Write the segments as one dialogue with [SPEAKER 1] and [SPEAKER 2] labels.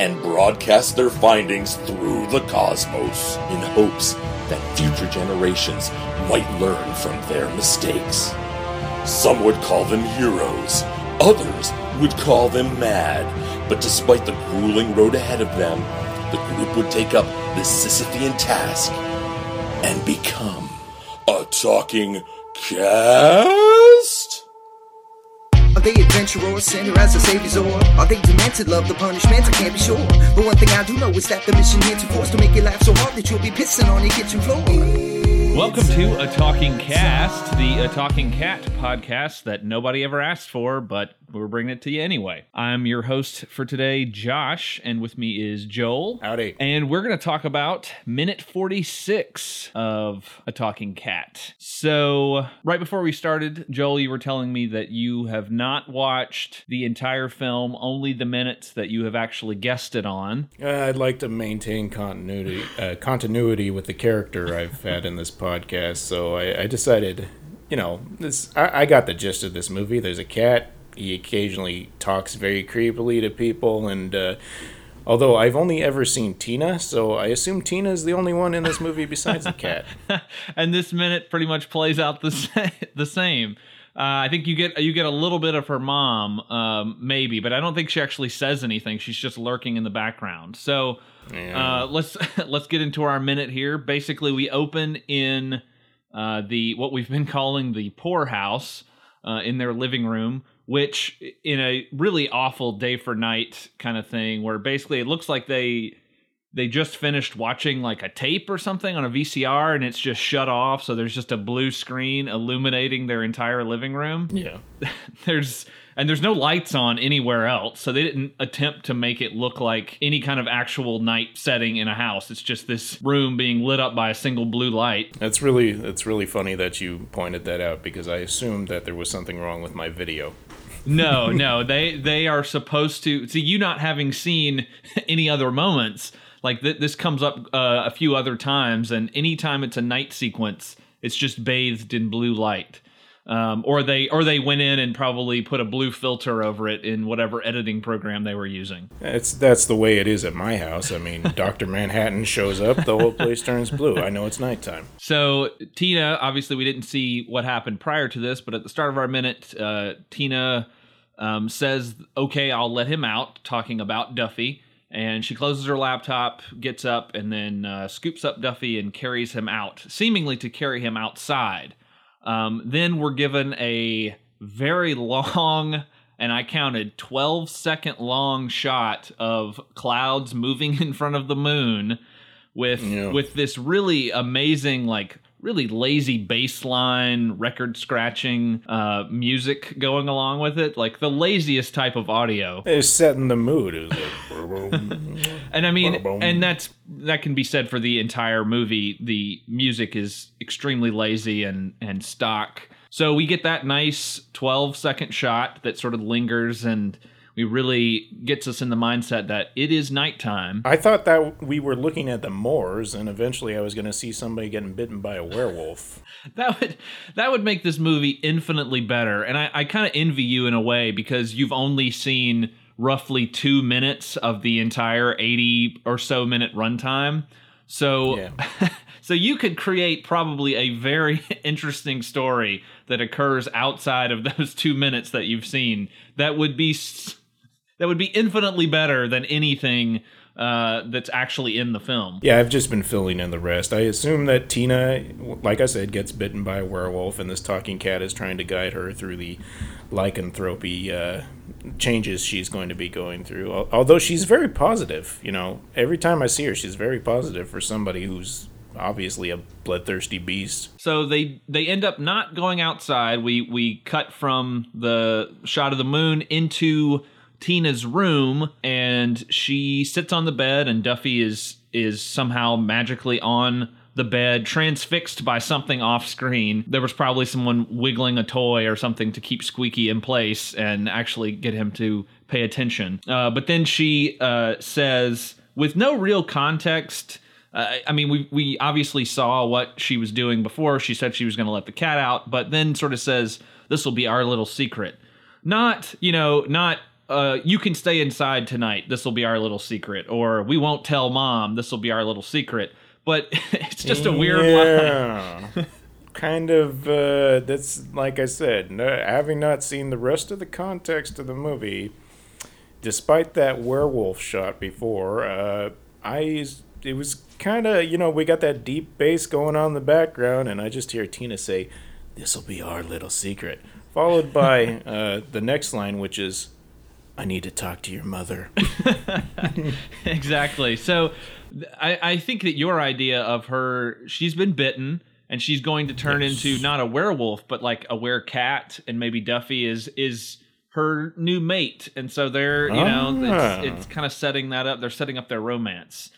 [SPEAKER 1] and broadcast their findings through the cosmos in hopes that future generations might learn from their mistakes. Some would call them heroes, others would call them mad, but despite the grueling road ahead of them, the group would take up this Sisyphean task and become a talking cast?
[SPEAKER 2] They adventurers, sinner as a savior's or are they demented, love the punishment? I can't be sure. But one thing I do know is that the mission here to force to make you laugh so hard that you'll be pissing on your kitchen floor.
[SPEAKER 3] Welcome to A Talking Cast, the A Talking Cat podcast that nobody ever asked for, but we're bringing it to you anyway. I'm your host for today, Josh, and with me is Joel.
[SPEAKER 4] Howdy.
[SPEAKER 3] And we're going to talk about minute 46 of A Talking Cat. So, right before we started, Joel, you were telling me that you have not watched the entire film, only the minutes that you have actually guessed it on.
[SPEAKER 4] Uh, I'd like to maintain continuity uh, continuity with the character I've had in this podcast, so I, I decided, you know, this I, I got the gist of this movie. There's a cat. He occasionally talks very creepily to people, and uh, although I've only ever seen Tina, so I assume Tina is the only one in this movie besides the cat.
[SPEAKER 3] and this minute pretty much plays out the sa- the same. Uh, I think you get you get a little bit of her mom, um, maybe, but I don't think she actually says anything. She's just lurking in the background. So
[SPEAKER 4] Yeah.
[SPEAKER 3] uh, let's let's get into our minute here. Basically, we open in uh, the what we've been calling the poorhouse uh, in their living room, which in a really awful day for night kind of thing, where basically it looks like they they just finished watching like a tape or something on a VCR and it's just shut off so there's just a blue screen illuminating their entire living room.
[SPEAKER 4] yeah.
[SPEAKER 3] There's and there's no lights on anywhere else so they didn't attempt to make it look like any kind of actual night setting in a house. It's just this room being lit up by a single blue light.
[SPEAKER 4] That's really that's really funny that you pointed that out because I assumed that there was something wrong with my video.
[SPEAKER 3] No, no, they they are supposed to see you not having seen any other moments. Like th- this comes up uh, a few other times, and anytime it's a night sequence, it's just bathed in blue light. Um, or they or they went in and probably put a blue filter over it in whatever editing program they were using.
[SPEAKER 4] It's that's the way it is at my house. I mean, Doctor Manhattan shows up, the whole place turns blue. I know it's nighttime.
[SPEAKER 3] So Tina, obviously, we didn't see what happened prior to this, but at the start of our minute, uh, Tina um, says, "Okay, I'll let him out," talking about Duffy, and she closes her laptop, gets up, and then uh, scoops up Duffy and carries him out, seemingly to carry him outside. Um, then we're given a very long. And I counted 12 second long shot of clouds moving in front of the moon with
[SPEAKER 4] Yeah.
[SPEAKER 3] with this really amazing like really lazy bass line record scratching uh music going along with it. Like the laziest type of audio.
[SPEAKER 4] It's setting the mood. It? Was like,
[SPEAKER 3] and i mean and that's that can be said for the entire movie. The music is extremely lazy and and stock. So we get that nice 12 second shot that sort of lingers and really gets us in the mindset that it is nighttime
[SPEAKER 4] I thought that we were looking at the moors, and eventually I was going to see somebody getting bitten by a werewolf.
[SPEAKER 3] That would that would make this movie infinitely better. And I, I kind of envy you in a way because you've only seen roughly two minutes of the entire 80 or so minute runtime. So
[SPEAKER 4] Yeah.
[SPEAKER 3] so you could create probably a very interesting story that occurs outside of those two minutes that you've seen. That would be s- that would be infinitely better than anything uh, that's actually in the film.
[SPEAKER 4] Yeah, I've just been filling in the rest. I assume that Tina, like I said, gets bitten by a werewolf, and this talking cat is trying to guide her through the lycanthropy uh, changes she's going to be going through. Although she's very positive, you know, every time I see her, she's very positive for somebody who's obviously a bloodthirsty beast.
[SPEAKER 3] So they they end up not going outside. We we cut from the shot of the moon into Tina's room and she sits on the bed and Duffy is is somehow magically on the bed, transfixed by something off screen. There was probably someone wiggling a toy or something to keep Squeaky in place and actually get him to pay attention. Uh, but then she uh, says, with no real context, uh, I mean, we we obviously saw what she was doing before. She said she was going to let the cat out, but then sort of says, "This will be our little secret." Not, you know, not uh, you can stay inside tonight. This will be our little secret, or we won't tell mom. This will be our little secret. But it's just a weird
[SPEAKER 4] yeah.
[SPEAKER 3] line.
[SPEAKER 4] kind of uh, that's like I said, no, having not seen the rest of the context of the movie, despite that werewolf shot before, uh, I it was kind of you know we got that deep bass going on in the background, and I just hear Tina say, "This will be our little secret," followed by uh, the next line, which is, "I need to talk to your mother."
[SPEAKER 3] exactly. So I, I think that your idea of her, she's been bitten and she's going to turn into not a werewolf, but like a werecat, and maybe Duffy is is her new mate, and so they're you know
[SPEAKER 4] Ah.
[SPEAKER 3] it's, it's kind of setting that up. They're setting up their romance.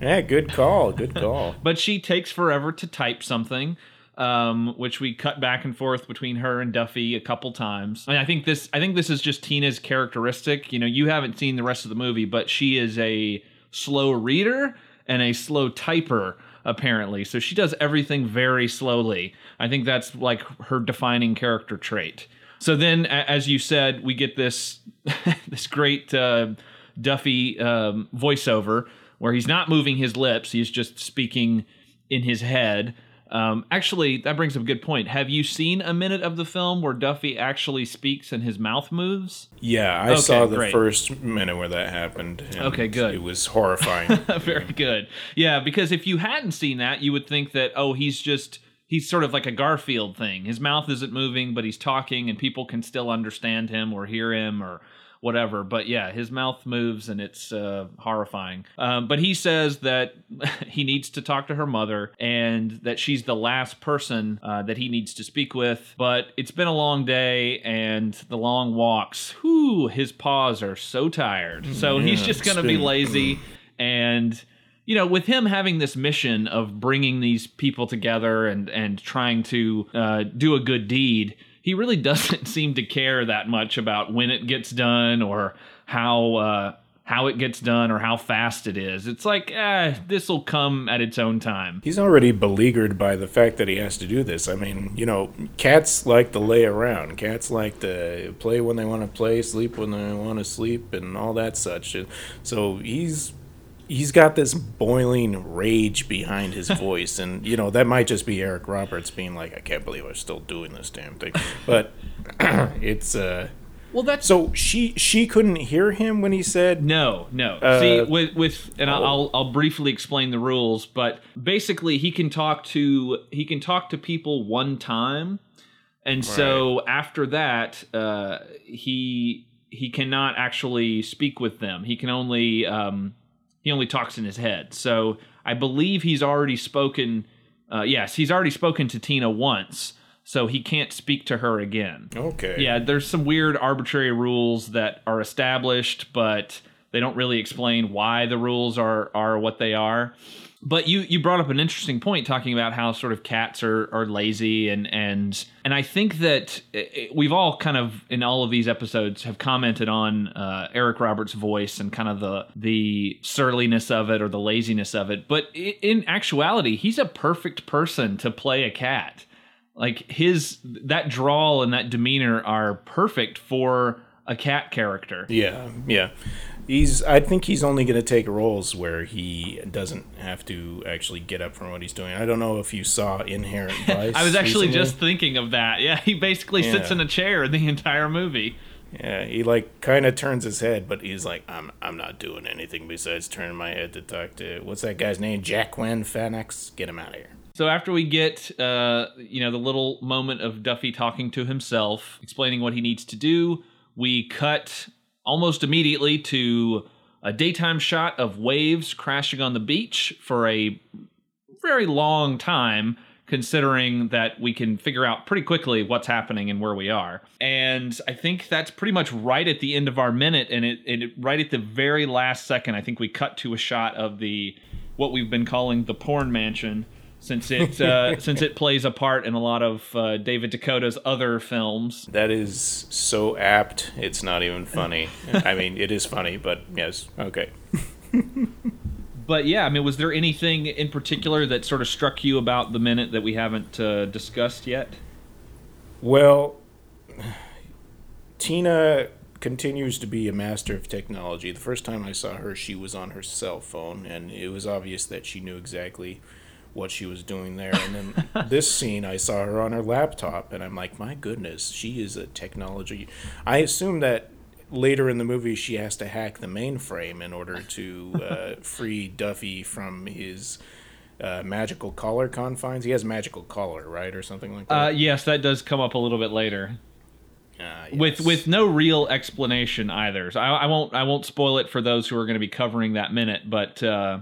[SPEAKER 4] yeah, good call, good call.
[SPEAKER 3] But she takes forever to type something. Um, which we cut back and forth between her and Duffy a couple times. I, mean, I think this. I think this is just Tina's characteristic. You know, you haven't seen the rest of the movie, but she is a slow reader and a slow typer apparently. So she does everything very slowly. I think that's like her defining character trait. So then, as you said, we get this this great uh, Duffy um, voiceover where he's not moving his lips; he's just speaking in his head. Um, actually, that brings up a good point. Have you seen a minute of the film where Duffy actually speaks and his mouth moves?
[SPEAKER 4] Yeah, I
[SPEAKER 3] Okay,
[SPEAKER 4] saw the
[SPEAKER 3] great.
[SPEAKER 4] first minute where that happened.
[SPEAKER 3] Okay, good.
[SPEAKER 4] It was horrifying.
[SPEAKER 3] Very good. Yeah, because if you hadn't seen that, you would think that oh, he's just he's sort of like a Garfield thing. His mouth isn't moving, but he's talking, and people can still understand him or hear him or whatever. But yeah, his mouth moves, and it's uh, horrifying. Um, but he says that he needs to talk to her mother, and that she's the last person uh, that he needs to speak with. But it's been a long day, and the long walks. Whew, his paws are so tired. So he's just gonna be lazy and you know with him having this mission of bringing these people together and and trying to uh, do a good deed he really doesn't seem to care that much about when it gets done or how uh, how it gets done or how fast it is it's like eh, this will come at its own time
[SPEAKER 4] He's already beleaguered by the fact that he has to do this. I mean, you know, cats like to lay around. Cats like to play when they want to play, sleep when they want to sleep, and all that such. So he's he's got this boiling rage behind his voice, and you know that might just be Eric Roberts being like, "I can't believe I'm still doing this damn thing," but it's uh.
[SPEAKER 3] well that's
[SPEAKER 4] So she she couldn't hear him when he said
[SPEAKER 3] No, no.
[SPEAKER 4] Uh,
[SPEAKER 3] See, with with, and
[SPEAKER 4] oh.
[SPEAKER 3] I'll I'll briefly explain the rules, but basically he can talk to he can talk to people one time, and so after that, uh, he he cannot actually speak with them. He can only um, he only talks in his head. So I believe he's already spoken. Uh, yes, he's already spoken to Tina once, so he can't speak to her again.
[SPEAKER 4] Okay.
[SPEAKER 3] Yeah, there's some weird arbitrary rules that are established, but they don't really explain why the rules are are what they are. But you you brought up an interesting point talking about how sort of cats are are lazy and and and I think that i- i- we've all kind of in all of these episodes have commented on uh, Eric Roberts' voice and kind of the the surliness of it or the laziness of it. But in actuality, he's a perfect person to play a cat like his that drawl and that demeanor are perfect for a cat character
[SPEAKER 4] Yeah, yeah. He's. I think he's only going to take roles where he doesn't have to actually get up from what he's doing. I don't know if you saw Inherent Vice.
[SPEAKER 3] i was actually
[SPEAKER 4] recently.
[SPEAKER 3] just thinking of that yeah he basically sits in a chair the entire movie
[SPEAKER 4] Yeah, he like kind of turns his head, but he's like, I'm. I'm not doing anything besides turning my head to talk to what's that guy's name? Jacqueline Phoenix. Get him out of here.
[SPEAKER 3] so after we get uh you know the little moment of duffy talking to himself explaining what he needs to do we cut almost immediately to a daytime shot of waves crashing on the beach for a very long time considering that we can figure out pretty quickly what's happening and where we are. And I think that's pretty much right at the end of our minute and it, it right at the very last second I think we cut to a shot of the what we've been calling the porn mansion since it uh, since it plays a part in a lot of uh, David DeCoteau's other films.
[SPEAKER 4] That is so apt. It's not even funny. I mean, it is funny, but yes, okay.
[SPEAKER 3] But yeah, I mean, was there anything in particular that sort of struck you about the minute that we haven't uh, discussed yet?
[SPEAKER 4] Well, Tina continues to be a master of technology. The first time I saw her, she was on her cell phone, and it was obvious that she knew exactly what she was doing there. And then this scene, I saw her on her laptop, and I'm like, my goodness, she is a technology. I assume that later in the movie, she has to hack the mainframe in order to uh, free Duffy from his. Uh, magical collar confines. He has magical collar, right, or something like that.
[SPEAKER 3] Uh, yes, that does come up a little bit later. With
[SPEAKER 4] yes.
[SPEAKER 3] with no real explanation either. So I, I won't I won't spoil it for those who are going to be covering that minute, but uh,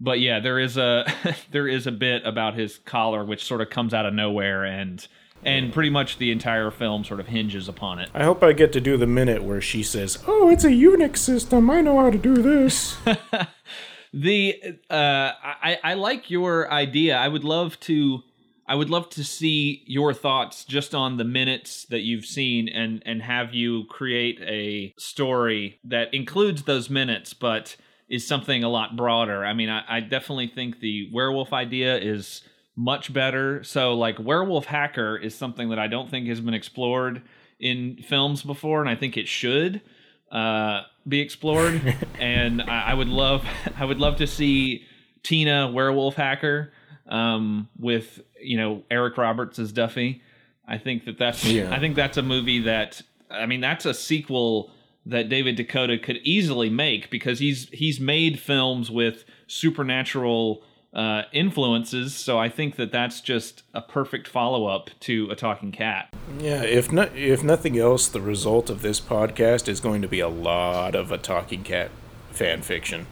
[SPEAKER 3] but yeah, there is a there is a bit about his collar which sort of comes out of nowhere and and pretty much the entire film sort of hinges upon it.
[SPEAKER 4] I hope I get to do the minute where she says, "Oh, it's a Unix system. I know how to do this."
[SPEAKER 3] The uh, I I like your idea. I would love to I would love to see your thoughts just on the minutes that you've seen and and have you create a story that includes those minutes but is something a lot broader. I mean, I, I definitely think the werewolf idea is much better. So like werewolf hacker is something that I don't think has been explored in films before and I think it should uh, be explored. and I, I would love I would love to see Tina werewolf hacker um, with you know Eric Roberts as Duffy. I think that that's
[SPEAKER 4] Yeah.
[SPEAKER 3] I think that's a movie that I mean that's a sequel that David DeCoteau could easily make because he's he's made films with supernatural uh, influences. So I think that that's just a perfect follow up to a talking cat.
[SPEAKER 4] yeah, if not, if nothing else, the result of this podcast is going to be a lot of a talking cat fan fiction.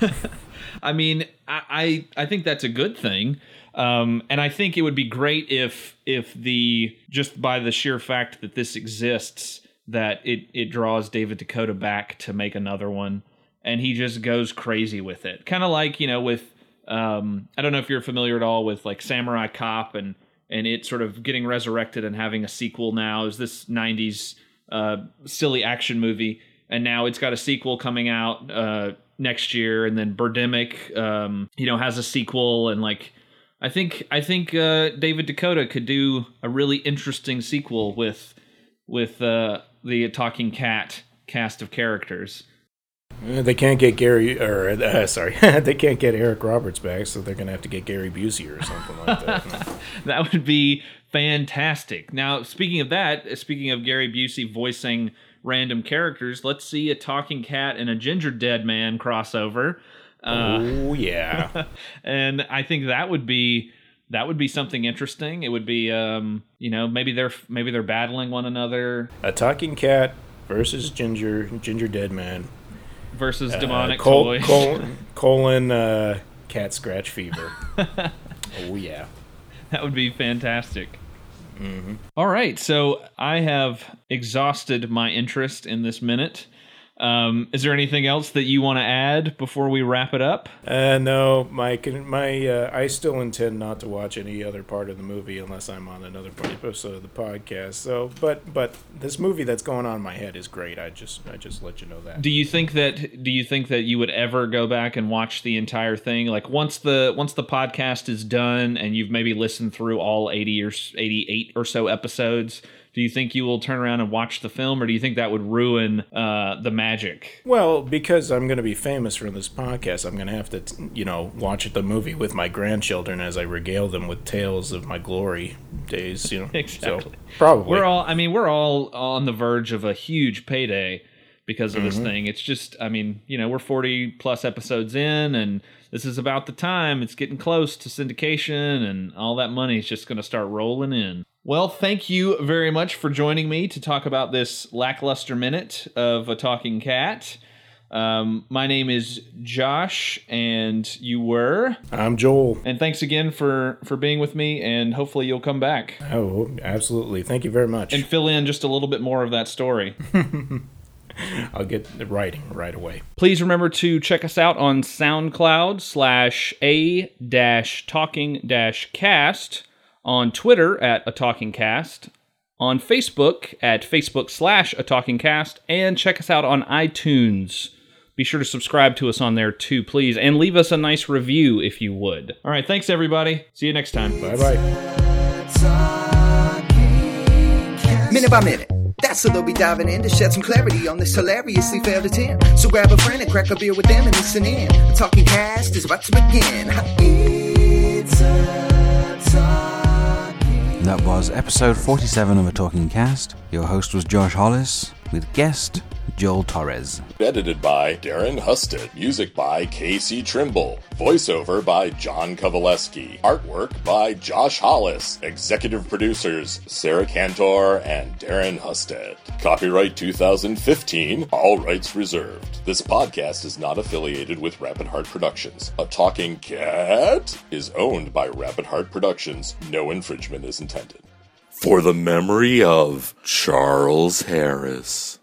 [SPEAKER 3] I mean, I, I I think that's a good thing. Um, and I think it would be great if if the just by the sheer fact that this exists, that it it draws David DeCoteau back to make another one, and he just goes crazy with it. Kind of like you know with um, I don't know if you're familiar at all with like Samurai Cop and and it sort of getting resurrected and having a sequel now is this 90s uh, silly action movie and now it's got a sequel coming out uh, next year and then Birdemic um, you know has a sequel and like I think I think uh, David DeCoteau could do a really interesting sequel with with uh, the talking cat cast of characters.
[SPEAKER 4] Uh, They can't get Gary, or uh, sorry, they can't get Eric Roberts back, so they're gonna have to get Gary Busey or something like that.
[SPEAKER 3] that would be fantastic. Now, speaking of that, speaking of Gary Busey voicing random characters, let's see a talking cat and a ginger dead man crossover. Uh,
[SPEAKER 4] oh yeah,
[SPEAKER 3] and I think that would be that would be something interesting. It would be um, you know, maybe they're maybe they're battling one another
[SPEAKER 4] a talking cat versus Ginger Ginger Dead Man.
[SPEAKER 3] versus
[SPEAKER 4] Uh,
[SPEAKER 3] demonic
[SPEAKER 4] col-
[SPEAKER 3] toys.
[SPEAKER 4] col- colon uh, cat scratch fever. oh yeah.
[SPEAKER 3] That would be fantastic. All right, so I have exhausted my interest in this minute. Um, is there anything else that you want to add before we wrap it up?
[SPEAKER 4] Uh, no, my my uh, I still intend not to watch any other part of the movie unless I'm on another episode of the podcast. So, but but this movie that's going on in my head is great. I just I just let you know that.
[SPEAKER 3] Do you think that do you think that you would ever go back and watch the entire thing? Like once the once the podcast is done and you've maybe listened through all 80 or 88 or so episodes, do you think you will turn around and watch the film or do you think that would ruin uh, the magic?
[SPEAKER 4] Well, because I'm going to be famous for this podcast, I'm going to have to, t- you know, watch the movie with my grandchildren as I regale them with tales of my glory days. You know,
[SPEAKER 3] Exactly.
[SPEAKER 4] So probably.
[SPEAKER 3] We're all I mean, we're all on the verge of a huge payday because of this thing. It's just I mean, you know, we're 40 plus episodes in and this is about the time it's getting close to syndication and all that money is just going to start rolling in. Well, thank you very much for joining me to talk about this lackluster minute of a talking cat. Um, my name is Josh, and you were.
[SPEAKER 4] I'm Joel.
[SPEAKER 3] And thanks again for for being with me, and hopefully you'll come back
[SPEAKER 4] Oh, absolutely. Thank you very much.
[SPEAKER 3] and fill in just a little bit more of that story.
[SPEAKER 4] I'll get the writing right away.
[SPEAKER 3] Please remember to check us out on SoundCloud slash a dash talking dash cast, on Twitter at a talking cast, on Facebook at Facebook slash a talking cast, and check us out on iTunes. Be sure to subscribe to us on there too, please, and leave us a nice review if you would. All right, thanks everybody. See you next time.
[SPEAKER 4] Bye bye.
[SPEAKER 2] Minute by minute. That's so they'll be diving in to shed some clarity on this hilariously failed attempt. So grab a friend and crack a beer with them and listen in. The talking cast is about to begin. It's a talking.
[SPEAKER 5] That was episode 47 of A Talking Cast. Your host was Josh Hollis, with guest Joel Torres.
[SPEAKER 1] Edited by Darren Husted. Music by Casey Trimble. Voiceover by John Kovaleski. Artwork by Josh Hollis. Executive producers Sarah Cantor and Darren Husted. Copyright 2015. All rights reserved. This podcast is not affiliated with Rapid Heart Productions. A Talking Cat is owned by Rapid Heart Productions. No infringement is intended. For the memory of Charles Harris.